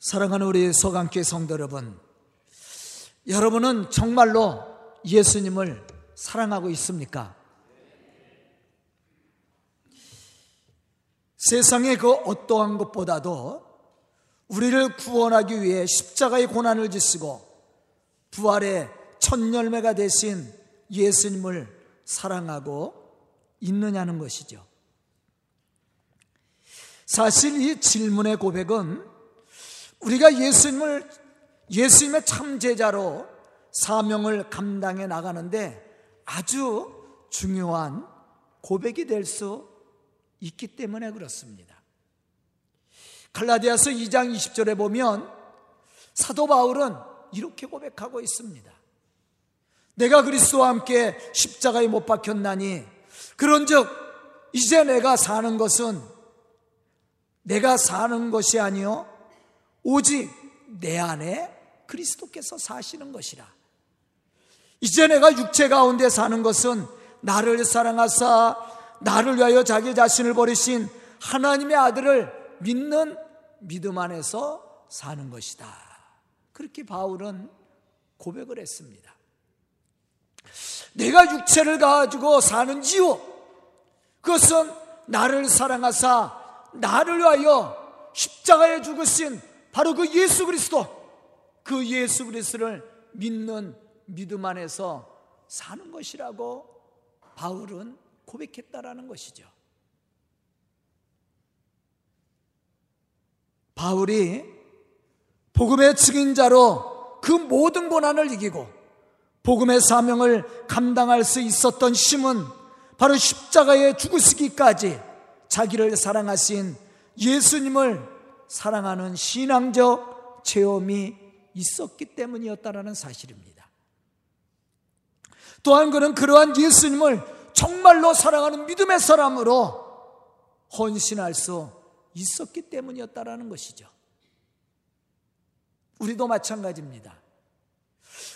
사랑하는 우리 소강교회 성도 여러분, 여러분은 정말로 예수님을 사랑하고 있습니까? 세상의 그 어떠한 것보다도 우리를 구원하기 위해 십자가의 고난을 지시고 부활의 첫 열매가 되신 예수님을 사랑하고 있느냐는 것이죠. 사실 이 질문의 고백은 우리가 예수님을 예수님의 참 제자로 사명을 감당해 나가는데 아주 중요한 고백이 될 수 있기 때문에 그렇습니다. 갈라디아서 2장 20절에 보면 사도 바울은 이렇게 고백하고 있습니다. 내가 그리스도와 함께 십자가에 못 박혔나니 그런즉 이제 내가 사는 것은 내가 사는 것이 아니요 오직 내 안에 그리스도께서 사시는 것이라. 이제 내가 육체 가운데 사는 것은 나를 사랑하사 나를 위하여 자기 자신을 버리신 하나님의 아들을 믿는 믿음 안에서 사는 것이다. 그렇게 바울은 고백을 했습니다. 내가 육체를 가지고 사는 이유, 그것은 나를 사랑하사 나를 위하여 십자가에 죽으신 바로 그 예수 그리스도, 그 예수 그리스도를 믿는 믿음 안에서 사는 것이라고 바울은 고백했다라는 것이죠. 바울이 복음의 증인자로 그 모든 고난을 이기고 복음의 사명을 감당할 수 있었던 힘은 바로 십자가에 죽으시기까지 자기를 사랑하신 예수님을 사랑하는 신앙적 체험이 있었기 때문이었다라는 사실입니다. 또한 그는 그러한 예수님을 정말로 사랑하는 믿음의 사람으로 헌신할 수 있었기 때문이었다라는 것이죠. 우리도 마찬가지입니다.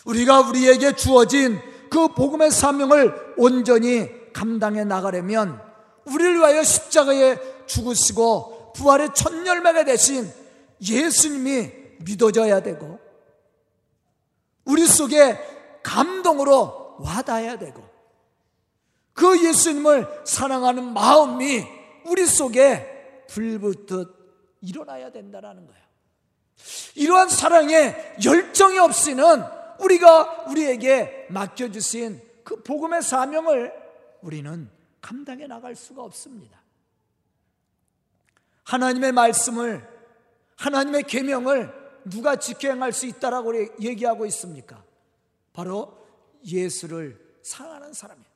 우리가 우리에게 주어진 그 복음의 사명을 온전히 감당해 나가려면 우리를 위하여 십자가에 죽으시고 부활의 첫 열매가 되신 예수님이 믿어져야 되고 우리 속에 감동으로 와닿아야 되고 그 예수님을 사랑하는 마음이 우리 속에 불붙듯 일어나야 된다는 거예요. 이러한 사랑의 열정이 없이는 우리가 우리에게 맡겨주신 그 복음의 사명을 우리는 감당해 나갈 수가 없습니다. 하나님의 말씀을 하나님의 계명을 누가 지켜 행할 수 있다라고 얘기하고 있습니까? 바로 예수를 사랑하는 사람이에요.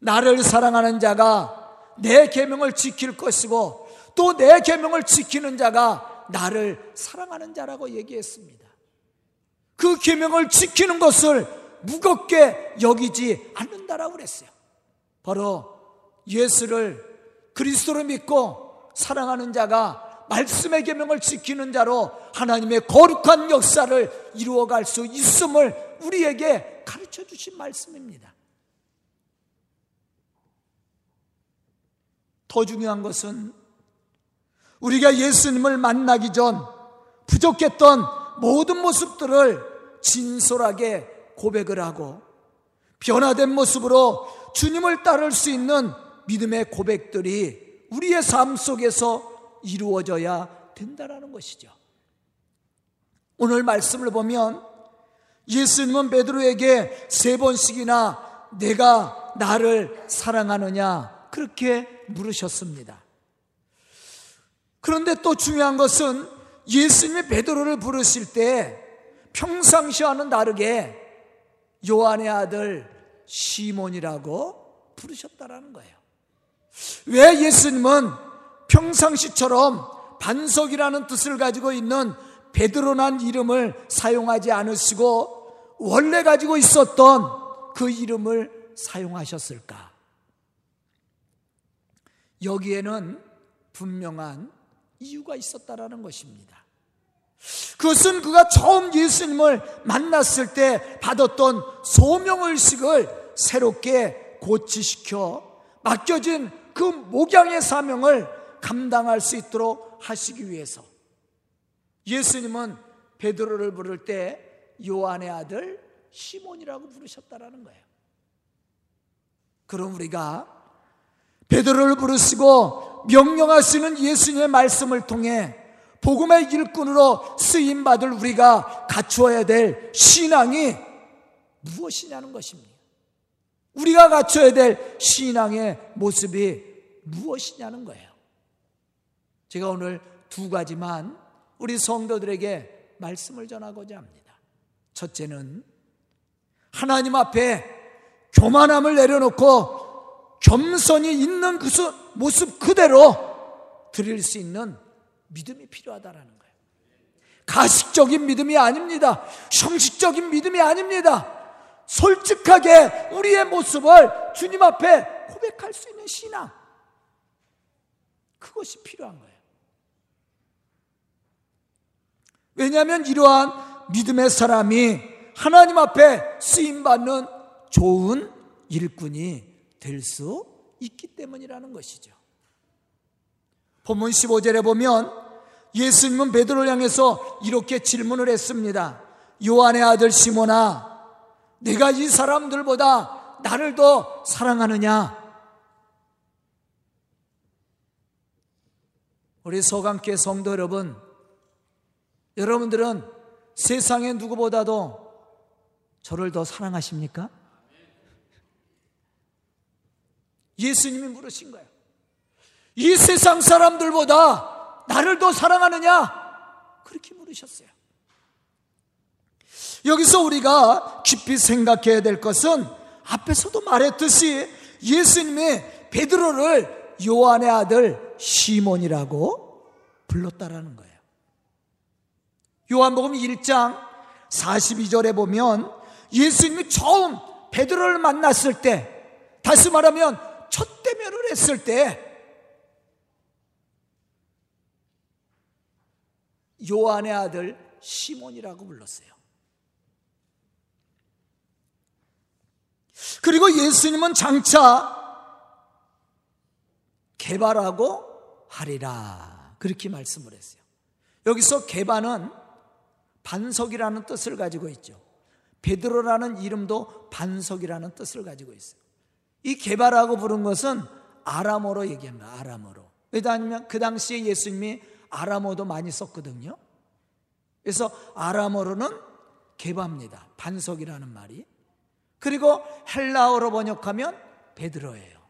나를 사랑하는 자가 내 계명을 지킬 것이고 또 내 계명을 지키는 자가 나를 사랑하는 자라고 얘기했습니다. 그 계명을 지키는 것을 무겁게 여기지 않는다라고 그랬어요. 바로 예수를 그리스도로 믿고 사랑하는 자가 말씀의 계명을 지키는 자로 하나님의 거룩한 역사를 이루어갈 수 있음을 우리에게 가르쳐 주신 말씀입니다. 더 중요한 것은 우리가 예수님을 만나기 전 부족했던 모든 모습들을 진솔하게 고백을 하고 변화된 모습으로 주님을 따를 수 있는 믿음의 고백들이 우리의 삶 속에서 이루어져야 된다라는 것이죠. 오늘 말씀을 보면 예수님은 베드로에게 세 번씩이나 내가 나를 사랑하느냐 그렇게 물으셨습니다. 그런데 또 중요한 것은 예수님이 베드로를 부르실 때 평상시와는 다르게 요한의 아들 시몬이라고 부르셨다라는 거예요. 왜 예수님은 평상시처럼 반석이라는 뜻을 가지고 있는 베드로란 이름을 사용하지 않으시고 원래 가지고 있었던 그 이름을 사용하셨을까? 여기에는 분명한 이유가 있었다라는 것입니다. 그것은 그가 처음 예수님을 만났을 때 받았던 소명의식을 새롭게 고치시켜 맡겨진 그 목양의 사명을 감당할 수 있도록 하시기 위해서 예수님은 베드로를 부를 때 요한의 아들 시몬이라고 부르셨다라는 거예요. 그럼 우리가 베드로를 부르시고 명령하시는 예수님의 말씀을 통해 복음의 일꾼으로 쓰임 받을 우리가 갖추어야 될 신앙이 무엇이냐는 것입니다. 우리가 갖춰야 될 신앙의 모습이 무엇이냐는 거예요. 제가 오늘 두 가지만 우리 성도들에게 말씀을 전하고자 합니다. 첫째는 하나님 앞에 교만함을 내려놓고 겸손히 있는 그 모습 그대로 드릴 수 있는 믿음이 필요하다라는 거예요. 가식적인 믿음이 아닙니다. 형식적인 믿음이 아닙니다. 솔직하게 우리의 모습을 주님 앞에 고백할 수 있는 신앙. 그것이 필요한 거예요. 왜냐하면 이러한 믿음의 사람이 하나님 앞에 쓰임받는 좋은 일꾼이 될 수 있기 때문이라는 것이죠. 본문 15절에 보면 예수님은 베드로를 향해서 이렇게 질문을 했습니다. 요한의 아들 시모나 내가 이 사람들보다 나를 더 사랑하느냐? 우리 소강교회 성도 여러분, 여러분들은 세상의 누구보다도 저를 더 사랑하십니까? 예수님이 물으신 거예요. 이 세상 사람들보다 나를 더 사랑하느냐? 그렇게 물으셨어요. 여기서 우리가 깊이 생각해야 될 것은 앞에서도 말했듯이 예수님이 베드로를 요한의 아들 시몬이라고 불렀다라는 거예요. 요한복음 1장 42절에 보면 예수님이 처음 베드로를 만났을 때 다시 말하면 첫 대면을 했을 때 요한의 아들 시몬이라고 불렀어요. 그리고 예수님은 장차 개발하고 하리라. 그렇게 말씀을 했어요. 여기서 개발은 반석이라는 뜻을 가지고 있죠. 베드로라는 이름도 반석이라는 뜻을 가지고 있어요. 이 개발하고 부른 것은 아람어로 얘기합니다. 아람어로. 왜냐하면 그 당시에 예수님이 아람어도 많이 썼거든요. 그래서 아람어로는 개바입니다. 반석이라는 말이. 그리고 헬라어로 번역하면 베드로예요.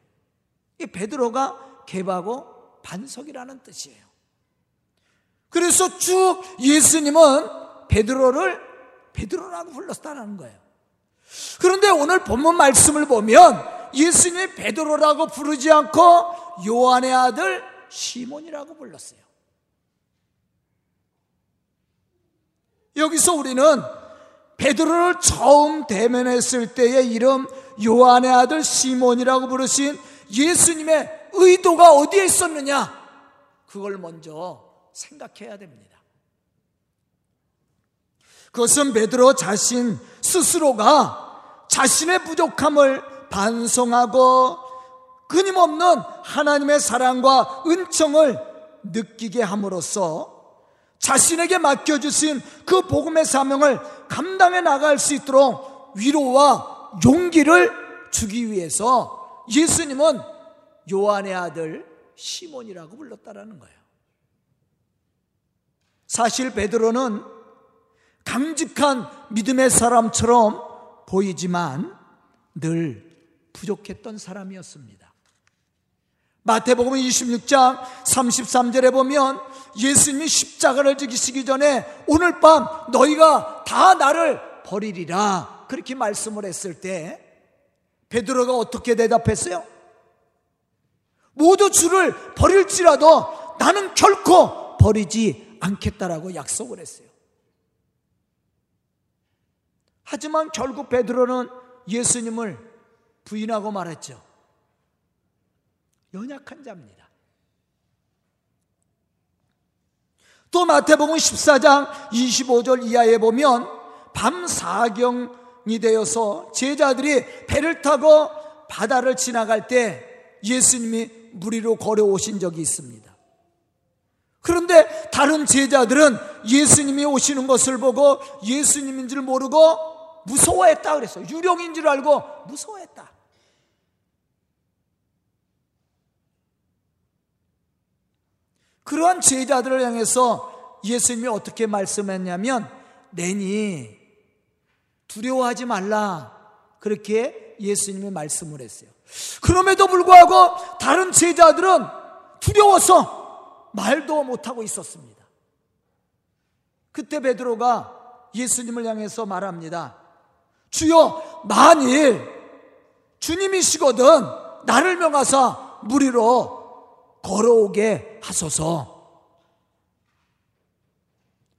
이 베드로가 개바고 반석이라는 뜻이에요. 그래서 쭉 예수님은 베드로를 베드로라고 불렀다는 거예요. 그런데 오늘 본문 말씀을 보면 예수님이 베드로라고 부르지 않고 요한의 아들 시몬이라고 불렀어요. 여기서 우리는 베드로를 처음 대면했을 때의 이름 요한의 아들 시몬이라고 부르신 예수님의 의도가 어디에 있었느냐? 그걸 먼저 생각해야 됩니다. 그것은 베드로 자신 스스로가 자신의 부족함을 반성하고 끊임없는 하나님의 사랑과 은총을 느끼게 함으로써 자신에게 맡겨주신 그 복음의 사명을 감당해 나갈 수 있도록 위로와 용기를 주기 위해서 예수님은 요한의 아들 시몬이라고 불렀다라는 거예요. 사실 베드로는 강직한 믿음의 사람처럼 보이지만 늘 부족했던 사람이었습니다. 마태복음 26장 33절에 보면 예수님이 십자가를 지기시기 전에 오늘 밤 너희가 다 나를 버리리라 그렇게 말씀을 했을 때 베드로가 어떻게 대답했어요? 모두 주를 버릴지라도 나는 결코 버리지 않겠다라고 약속을 했어요. 하지만 결국 베드로는 예수님을 부인하고 말했죠. 연약한 자입니다. 또 마태복음 14장 25절 이하에 보면 밤 사경이 되어서 제자들이 배를 타고 바다를 지나갈 때 예수님이 물 위로 걸어오신 적이 있습니다. 그런데 다른 제자들은 예수님이 오시는 것을 보고 예수님인 줄 모르고 무서워했다 그랬어요. 유령인 줄 알고 무서워했다. 그러한 제자들을 향해서 예수님이 어떻게 말씀했냐면 내니 두려워하지 말라. 그렇게 예수님이 말씀을 했어요. 그럼에도 불구하고 다른 제자들은 두려워서 말도 못하고 있었습니다. 그때 베드로가 예수님을 향해서 말합니다. 주여, 만일 주님이시거든 나를 명하사 무리로 걸어오게 하소서.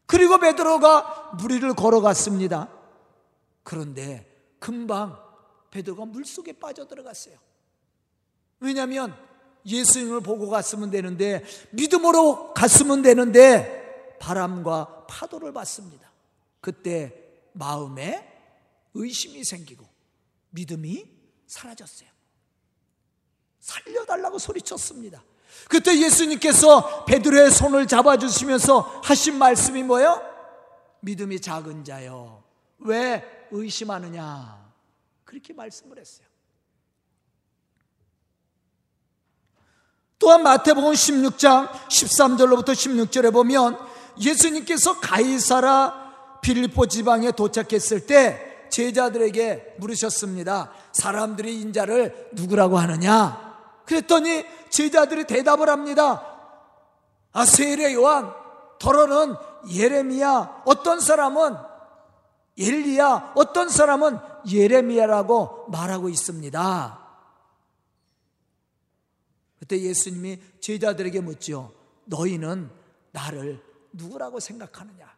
그리고 베드로가 무리를 걸어갔습니다. 그런데 금방 베드로가 물속에 빠져들어갔어요. 왜냐하면 예수님을 보고 갔으면 되는데 믿음으로 갔으면 되는데 바람과 파도를 봤습니다. 그때 마음에 의심이 생기고 믿음이 사라졌어요. 살려달라고 소리쳤습니다. 그때 예수님께서 베드로의 손을 잡아주시면서 하신 말씀이 뭐예요? 믿음이 작은 자요. 왜 의심하느냐? 그렇게 말씀을 했어요. 또한 마태복음 16장 13절로부터 16절에 보면 예수님께서 가이사라 빌리포 지방에 도착했을 때 제자들에게 물으셨습니다. 사람들이 인자를 누구라고 하느냐? 그랬더니 제자들이 대답을 합니다. 아, 세례 요한, 더러는 예레미야, 어떤 사람은 엘리야, 어떤 사람은 예레미야라고 말하고 있습니다. 그때 예수님이 제자들에게 묻죠. 너희는 나를 누구라고 생각하느냐?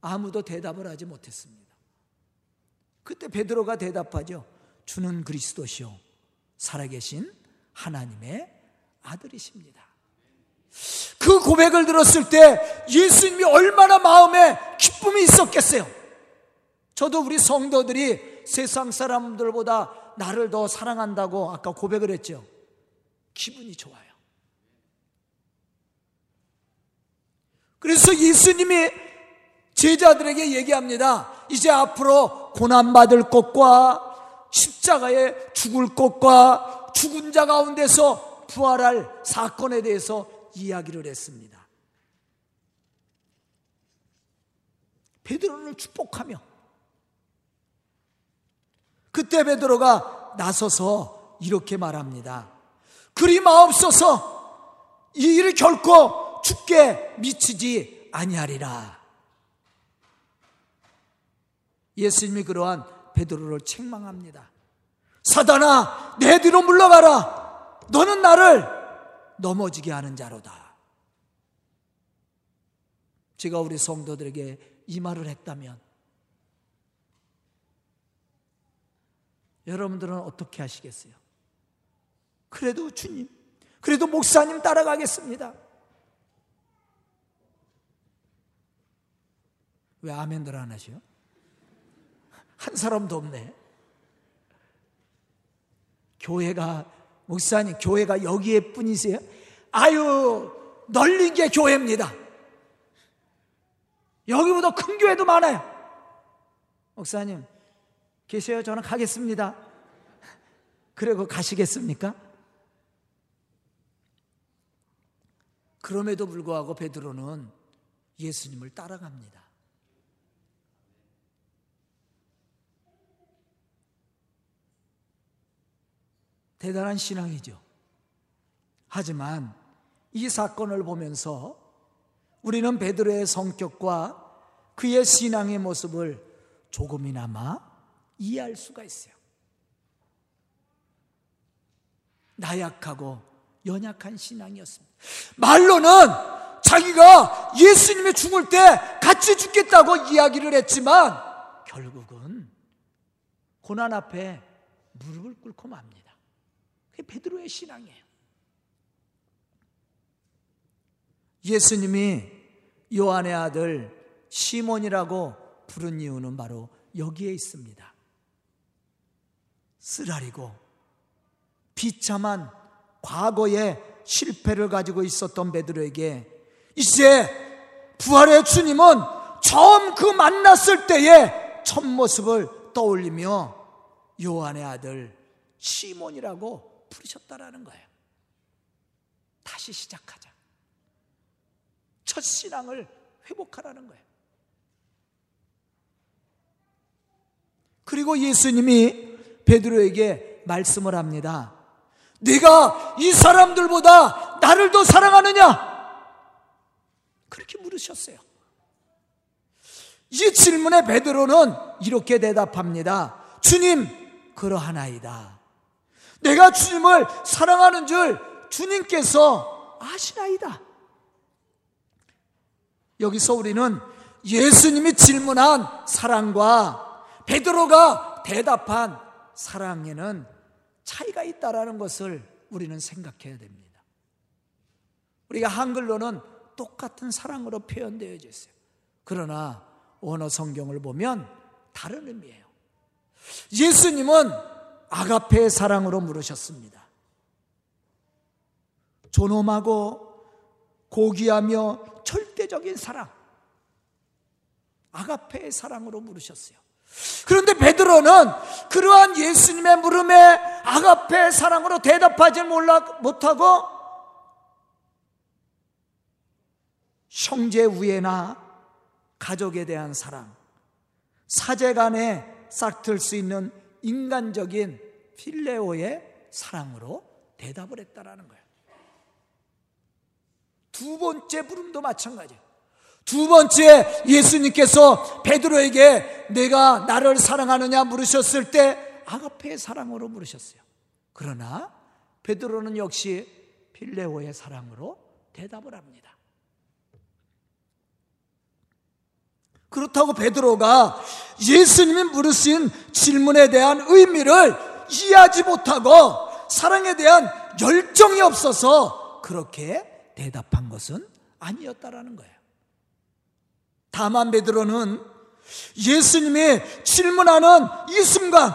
아무도 대답을 하지 못했습니다. 그때 베드로가 대답하죠. 주는 그리스도시요. 살아계신 하나님의 아들이십니다. 그 고백을 들었을 때 예수님이 얼마나 마음에 기쁨이 있었겠어요. 저도 우리 성도들이 세상 사람들보다 나를 더 사랑한다고 아까 고백을 했죠. 기분이 좋아요. 그래서 예수님이 제자들에게 얘기합니다. 이제 앞으로 고난받을 것과 십자가에 죽을 것과 죽은 자 가운데서 부활할 사건에 대해서 이야기를 했습니다. 베드로를 축복하며 그때 베드로가 나서서 이렇게 말합니다. 그리 마옵소서 이 일을 결코 죽게 미치지 아니하리라. 예수님이 그러한 베드로를 책망합니다. 사단아, 내 뒤로 물러가라. 너는 나를 넘어지게 하는 자로다. 제가 우리 성도들에게 이 말을 했다면 여러분들은 어떻게 하시겠어요? 그래도 주님, 그래도 목사님 따라가겠습니다. 왜 아멘들 안 하셔? 한 사람도 없네. 교회가, 목사님, 교회가 여기에 뿐이세요? 아유, 널린 게 교회입니다. 여기보다 큰 교회도 많아요. 목사님, 계세요? 저는 가겠습니다. 그리고 가시겠습니까? 그럼에도 불구하고 베드로는 예수님을 따라갑니다. 대단한 신앙이죠. 하지만 이 사건을 보면서 우리는 베드로의 성격과 그의 신앙의 모습을 조금이나마 이해할 수가 있어요. 나약하고 연약한 신앙이었습니다. 말로는 자기가 예수님이 죽을 때 같이 죽겠다고 이야기를 했지만 결국은 고난 앞에 무릎을 꿇고 맙니다. 그게 베드로의 신앙이에요. 예수님이 요한의 아들 시몬이라고 부른 이유는 바로 여기에 있습니다. 쓰라리고 비참한 과거의 실패를 가지고 있었던 베드로에게 이제 부활의 주님은 처음 그 만났을 때의 첫 모습을 떠올리며 요한의 아들 시몬이라고 부르셨다라는 거예요. 다시 시작하자. 첫 신앙을 회복하라는 거예요. 그리고 예수님이 베드로에게 말씀을 합니다. 네가 이 사람들보다 나를 더 사랑하느냐? 그렇게 물으셨어요. 이 질문에 베드로는 이렇게 대답합니다. 주님, 그러하나이다. 내가 주님을 사랑하는 줄 주님께서 아시나이다. 여기서 우리는 예수님이 질문한 사랑과 베드로가 대답한 사랑에는 차이가 있다라는 것을 우리는 생각해야 됩니다. 우리가 한글로는 똑같은 사랑으로 표현되어 있어요. 그러나 원어 성경을 보면 다른 의미예요. 예수님은 아가페의 사랑으로 물으셨습니다. 존엄하고 고귀하며 절대적인 사랑. 아가페의 사랑으로 물으셨어요. 그런데 베드로는 그러한 예수님의 물음에 아가페의 사랑으로 대답하지 못하고 형제 우애나 가족에 대한 사랑, 사제 간에 싹틀 수 있는 인간적인 필레오의 사랑으로 대답을 했다라는 거예요. 두 번째 부름도 마찬가지예요. 두 번째 예수님께서 베드로에게 내가 나를 사랑하느냐 물으셨을 때 아가페의 사랑으로 물으셨어요. 그러나 베드로는 역시 필레오의 사랑으로 대답을 합니다. 그렇다고 베드로가 예수님이 물으신 질문에 대한 의미를 이해하지 못하고 사랑에 대한 열정이 없어서 그렇게 대답한 것은 아니었다라는 거예요. 다만 베드로는 예수님이 질문하는 이 순간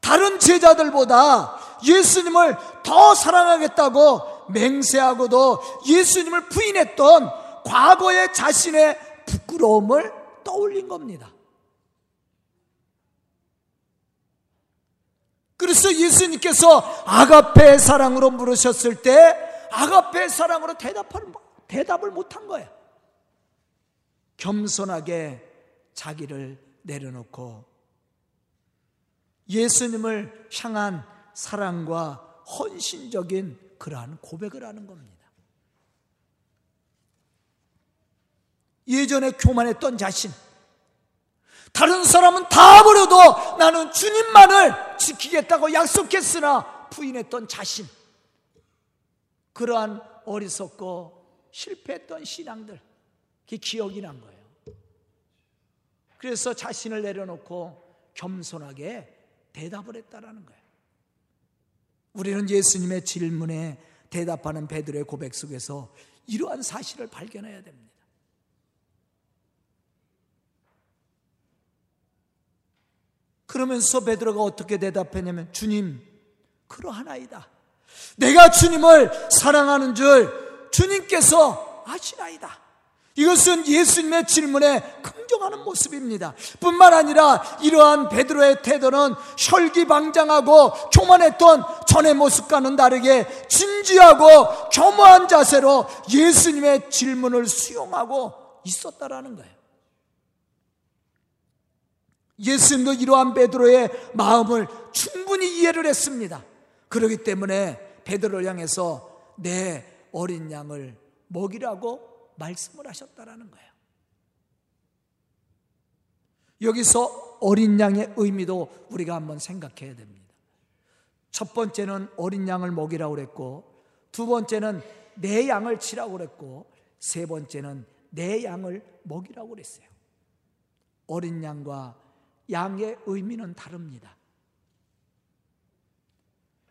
다른 제자들보다 예수님을 더 사랑하겠다고 맹세하고도 예수님을 부인했던 과거의 자신의 부끄러움을 떠올린 겁니다. 그래서 예수님께서 아가페의 사랑으로 물으셨을 때 아가페의 사랑으로 대답을, 대답을 못한 거예요. 겸손하게 자기를 내려놓고 예수님을 향한 사랑과 헌신적인 그러한 고백을 하는 겁니다. 예전에 교만했던 자신, 다른 사람은 다 버려도 나는 주님만을 지키겠다고 약속했으나 부인했던 자신, 그러한 어리석고 실패했던 신앙들, 그게 기억이 난 거예요. 그래서 자신을 내려놓고 겸손하게 대답을 했다라는 거예요. 우리는 예수님의 질문에 대답하는 베드로의 고백 속에서 이러한 사실을 발견해야 됩니다. 그러면서 베드로가 어떻게 대답했냐면 주님 그러하나이다. 내가 주님을 사랑하는 줄 주님께서 아시나이다. 이것은 예수님의 질문에 긍정하는 모습입니다. 뿐만 아니라 이러한 베드로의 태도는 혈기방장하고 교만했던 전의 모습과는 다르게 진지하고 겸허한 자세로 예수님의 질문을 수용하고 있었다라는 거예요. 예수님도 이러한 베드로의 마음을 충분히 이해를 했습니다. 그렇기 때문에 베드로를 향해서 내 어린 양을 먹이라고 말씀을 하셨다라는 거예요. 여기서 어린 양의 의미도 우리가 한번 생각해야 됩니다. 첫 번째는 어린 양을 먹이라고 그랬고, 두 번째는 내 양을 치라고 그랬고, 세 번째는 내 양을 먹이라고 그랬어요. 어린 양과 양의 의미는 다릅니다.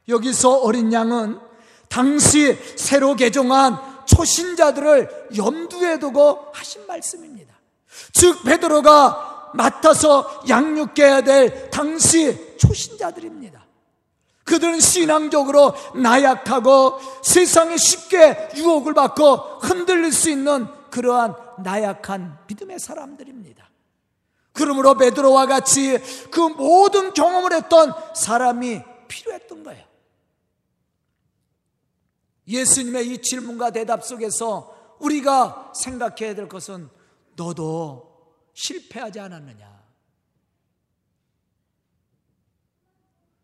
여기서 어린 양은 당시 새로 개종한 초신자들을 염두에 두고 하신 말씀입니다. 즉 베드로가 맡아서 양육해야 될 당시 초신자들입니다. 그들은 신앙적으로 나약하고 세상에 쉽게 유혹을 받고 흔들릴 수 있는 그러한 나약한 믿음의 사람들입니다. 그러므로 베드로와 같이 그 모든 경험을 했던 사람이 필요했던 거예요. 예수님의 이 질문과 대답 속에서 우리가 생각해야 될 것은 너도 실패하지 않았느냐?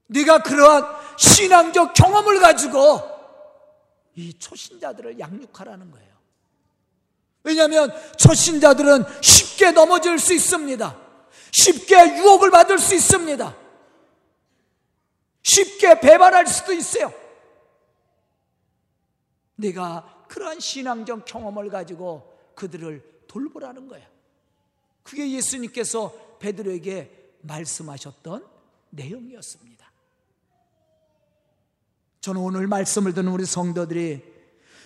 네가 그러한 신앙적 경험을 가지고 이 초신자들을 양육하라는 거예요. 왜냐하면 초신자들은 쉽게 넘어질 수 있습니다. 쉽게 유혹을 받을 수 있습니다. 쉽게 배반할 수도 있어요. 내가 그러한 신앙적 경험을 가지고 그들을 돌보라는 거예요. 그게 예수님께서 베드로에게 말씀하셨던 내용이었습니다. 저는 오늘 말씀을 듣는 우리 성도들이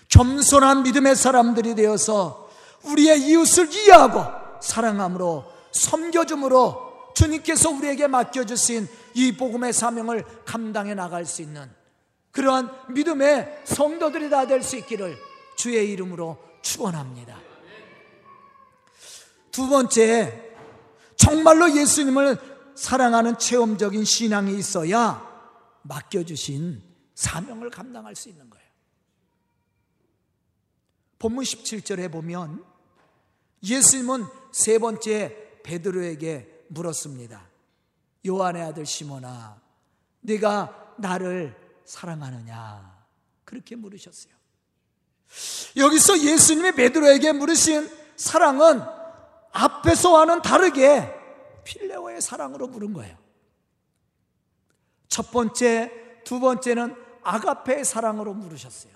겸손한 믿음의 사람들이 되어서 우리의 이웃을 이해하고 사랑함으로 섬겨줌으로 주님께서 우리에게 맡겨주신 이 복음의 사명을 감당해 나갈 수 있는 그러한 믿음의 성도들이 다 될 수 있기를 주의 이름으로 축원합니다. 두 번째, 정말로 예수님을 사랑하는 체험적인 신앙이 있어야 맡겨주신 사명을 감당할 수 있는 거예요. 본문 17절에 보면 예수님은 세 번째 베드로에게 물었습니다. 요한의 아들 시몬아, 네가 나를 사랑하느냐? 그렇게 물으셨어요. 여기서 예수님이 베드로에게 물으신 사랑은 앞에서와는 다르게 필레오의 사랑으로 물은 거예요. 첫 번째, 두 번째는 아가페의 사랑으로 물으셨어요.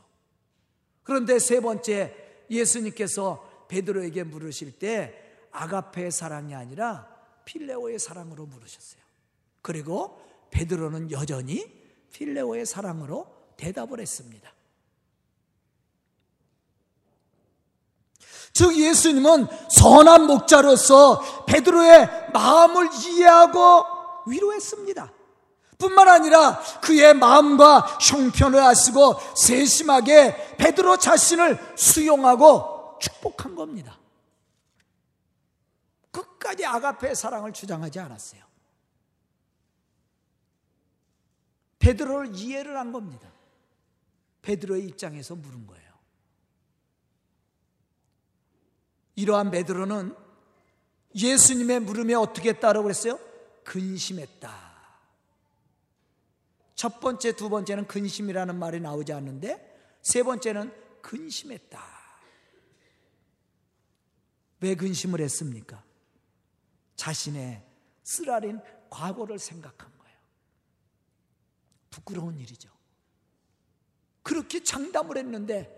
그런데 세 번째 예수님께서 베드로에게 물으실 때 아가페의 사랑이 아니라 필레오의 사랑으로 물으셨어요. 그리고 베드로는 여전히 필레오의 사랑으로 대답을 했습니다. 즉 예수님은 선한 목자로서 베드로의 마음을 이해하고 위로했습니다. 뿐만 아니라 그의 마음과 형편을 아시고 세심하게 베드로 자신을 수용하고 축복한 겁니다. 끝까지 아가페의 사랑을 주장하지 않았어요. 베드로를 이해를 한 겁니다. 베드로의 입장에서 물은 거예요. 이러한 베드로는 예수님의 물음에 어떻게 했다고 그랬어요? 근심했다. 첫 번째, 두 번째는 근심이라는 말이 나오지 않는데 세 번째는 근심했다. 왜 근심을 했습니까? 자신의 쓰라린 과거를 생각한 거예요. 부끄러운 일이죠. 그렇게 장담을 했는데,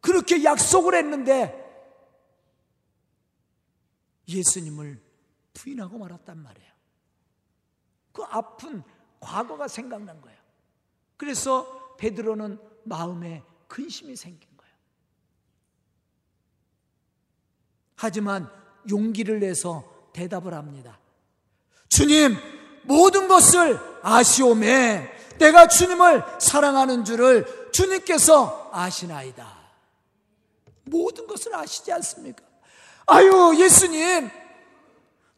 그렇게 약속을 했는데, 예수님을 부인하고 말았단 말이에요. 그 아픈 과거가 생각난 거예요. 그래서 베드로는 마음에 근심이 생긴 거예요. 하지만 용기를 내서 대답을 합니다. 주님, 모든 것을 아시오매 내가 주님을 사랑하는 줄을 주님께서 아시나이다. 모든 것을 아시지 않습니까? 아유, 예수님,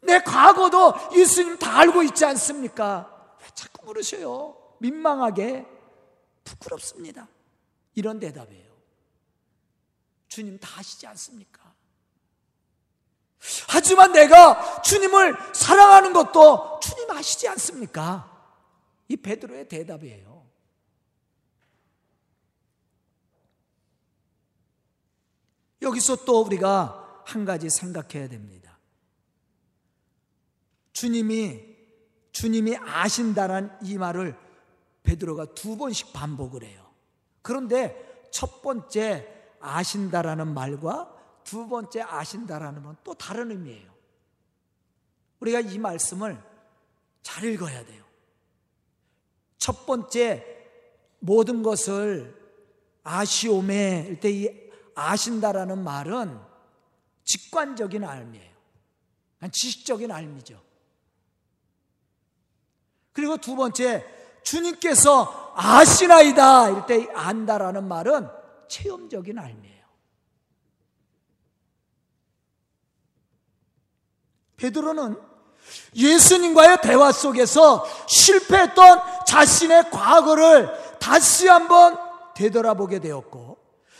내 과거도 예수님 다 알고 있지 않습니까? 왜 자꾸 물으셔요? 민망하게 부끄럽습니다. 이런 대답이에요. 주님 다 아시지 않습니까? 하지만 내가 주님을 사랑하는 것도 주님 아시지 않습니까? 이 베드로의 대답이에요. 여기서 또 우리가 한 가지 생각해야 됩니다. 주님이 주님이 아신다는 이 말을 베드로가 두 번씩 반복을 해요. 그런데 첫 번째 아신다라는 말과 두 번째 아신다라는 건 또 다른 의미예요. 우리가 이 말씀을 잘 읽어야 돼요. 첫 번째 모든 것을 아시오메 일때 이 아신다라는 말은 직관적인 알미예요. 지식적인 알미죠. 그리고 두 번째, 주님께서 아시나이다. 이럴 때 안다라는 말은 체험적인 알미예요. 베드로는 예수님과의 대화 속에서 실패했던 자신의 과거를 다시 한번 되돌아보게 되었고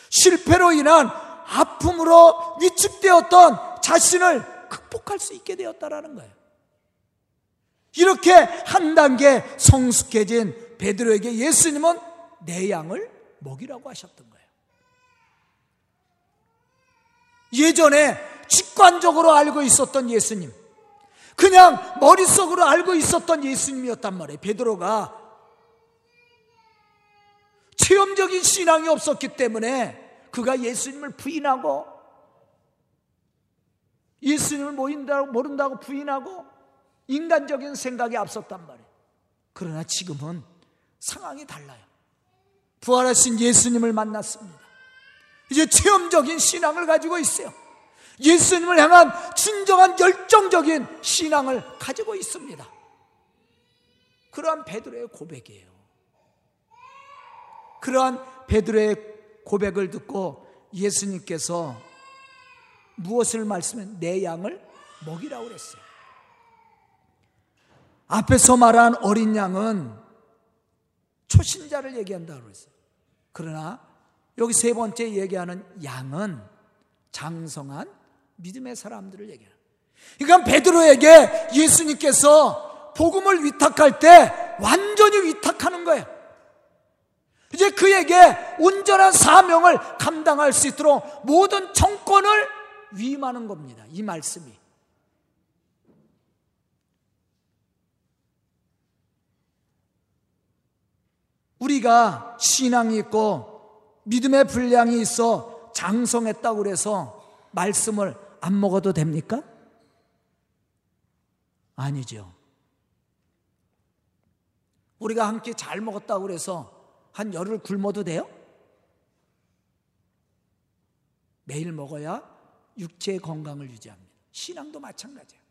실패로 인한 아픔으로 위축되었던 자신을 극복할 수 있게 되었다라는 거예요. 이렇게 한 단계 성숙해진 베드로에게 예수님은 내 양을 먹이라고 하셨던 거예요. 예전에 직관적으로 알고 있었던 예수님, 그냥 머릿속으로 알고 있었던 예수님이었단 말이에요. 베드로가 체험적인 신앙이 없었기 때문에 그가 예수님을 부인하고 예수님을 모른다고 부인하고 인간적인 생각이 앞섰단 말이에요. 그러나 지금은 상황이 달라요. 부활하신 예수님을 만났습니다. 이제 체험적인 신앙을 가지고 있어요. 예수님을 향한 진정한 열정적인 신앙을 가지고 있습니다. 그러한 베드로의 고백이에요. 그러한 베드로의 고백을 듣고 예수님께서 무엇을 말씀해? 내 양을 먹이라고 그랬어요. 앞에서 말한 어린 양은 초신자를 얘기한다고 그랬어요. 그러나 여기 세 번째 얘기하는 양은 장성한 믿음의 사람들을 얘기해요. 그러니까 베드로에게 예수님께서 복음을 위탁할 때 완전히 위탁하는 거예요. 이제 그에게 온전한 사명을 감당할 수 있도록 모든 정권을 위임하는 겁니다. 이 말씀이. 우리가 신앙이 있고 믿음의 분량이 있어 장성했다고 그래서 말씀을 안 먹어도 됩니까? 아니죠. 우리가 함께 잘 먹었다고 그래서 한 열흘 굶어도 돼요? 매일 먹어야 육체의 건강을 유지합니다. 신앙도 마찬가지예요.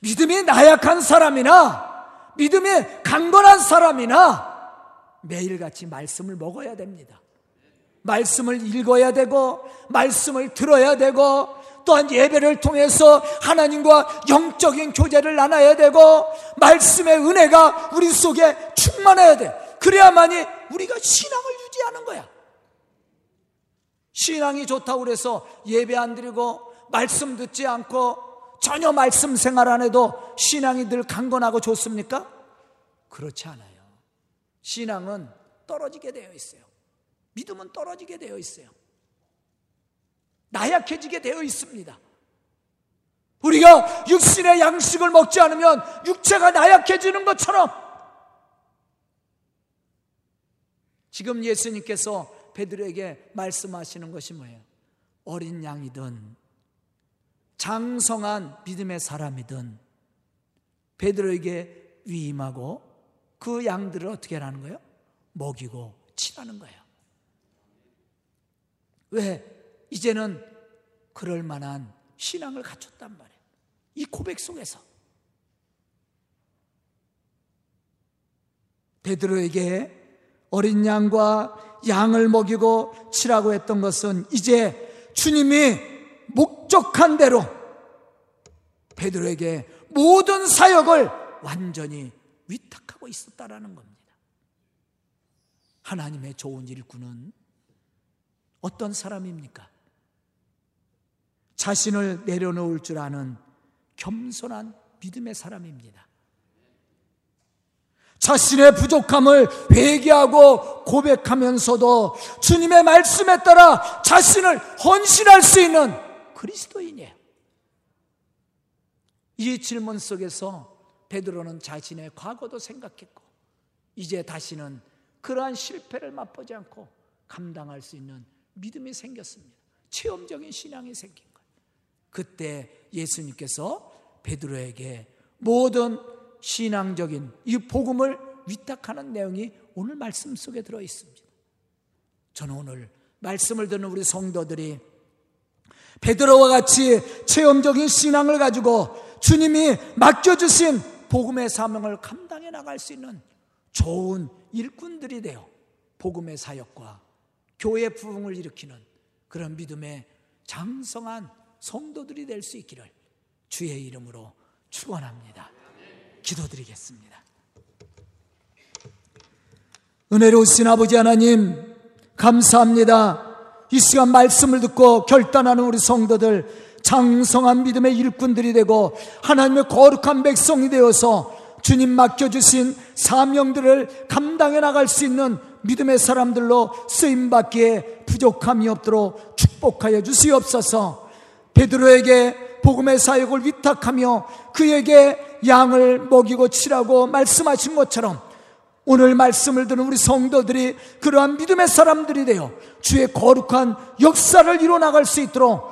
믿음이 나약한 사람이나 믿음이 강건한 사람이나 매일같이 말씀을 먹어야 됩니다. 말씀을 읽어야 되고 말씀을 들어야 되고 또한 예배를 통해서 하나님과 영적인 교제를 나눠야 되고 말씀의 은혜가 우리 속에 충만해야 돼. 그래야만이 우리가 신앙을 유지하는 거야. 신앙이 좋다고 그래서 예배 안 드리고 말씀 듣지 않고 전혀 말씀 생활 안 해도 신앙이 늘 강건하고 좋습니까? 그렇지 않아요. 신앙은 떨어지게 되어 있어요. 믿음은 떨어지게 되어 있어요. 나약해지게 되어 있습니다. 우리가 육신의 양식을 먹지 않으면 육체가 나약해지는 것처럼 지금 예수님께서 베드로에게 말씀하시는 것이 뭐예요? 어린 양이든 장성한 믿음의 사람이든 베드로에게 위임하고 그 양들을 어떻게 하는 거예요? 먹이고 치라는 거예요. 왜? 이제는 그럴 만한 신앙을 갖췄단 말이에요. 이 고백 속에서. 베드로에게 어린 양과 양을 먹이고 치라고 했던 것은 이제 주님이 목적한 대로 베드로에게 모든 사역을 완전히 위탁 하고 있었다라는 겁니다. 하나님의 좋은 일꾼은 어떤 사람입니까? 자신을 내려놓을 줄 아는 겸손한 믿음의 사람입니다. 자신의 부족함을 회개하고 고백하면서도 주님의 말씀에 따라 자신을 헌신할 수 있는 그리스도인이에요. 이 질문 속에서 베드로는 자신의 과거도 생각했고 이제 다시는 그러한 실패를 맛보지 않고 감당할 수 있는 믿음이 생겼습니다. 체험적인 신앙이 생긴 거예요. 그때 예수님께서 베드로에게 모든 신앙적인 이 복음을 위탁하는 내용이 오늘 말씀 속에 들어 있습니다. 저는 오늘 말씀을 듣는 우리 성도들이 베드로와 같이 체험적인 신앙을 가지고 주님이 맡겨주신 복음의 사명을 감당해 나갈 수 있는 좋은 일꾼들이 되어 복음의 사역과 교회 부흥을 일으키는 그런 믿음의 장성한 성도들이 될 수 있기를 주의 이름으로 축원합니다. 기도드리겠습니다. 은혜로우신 아버지 하나님 감사합니다. 이 시간 말씀을 듣고 결단하는 우리 성도들 장성한 믿음의 일꾼들이 되고 하나님의 거룩한 백성이 되어서 주님 맡겨주신 사명들을 감당해 나갈 수 있는 믿음의 사람들로 쓰임받기에 부족함이 없도록 축복하여 주시옵소서. 베드로에게 복음의 사역을 위탁하며 그에게 양을 먹이고 치라고 말씀하신 것처럼 오늘 말씀을 듣는 우리 성도들이 그러한 믿음의 사람들이 되어 주의 거룩한 역사를 이뤄 나갈 수 있도록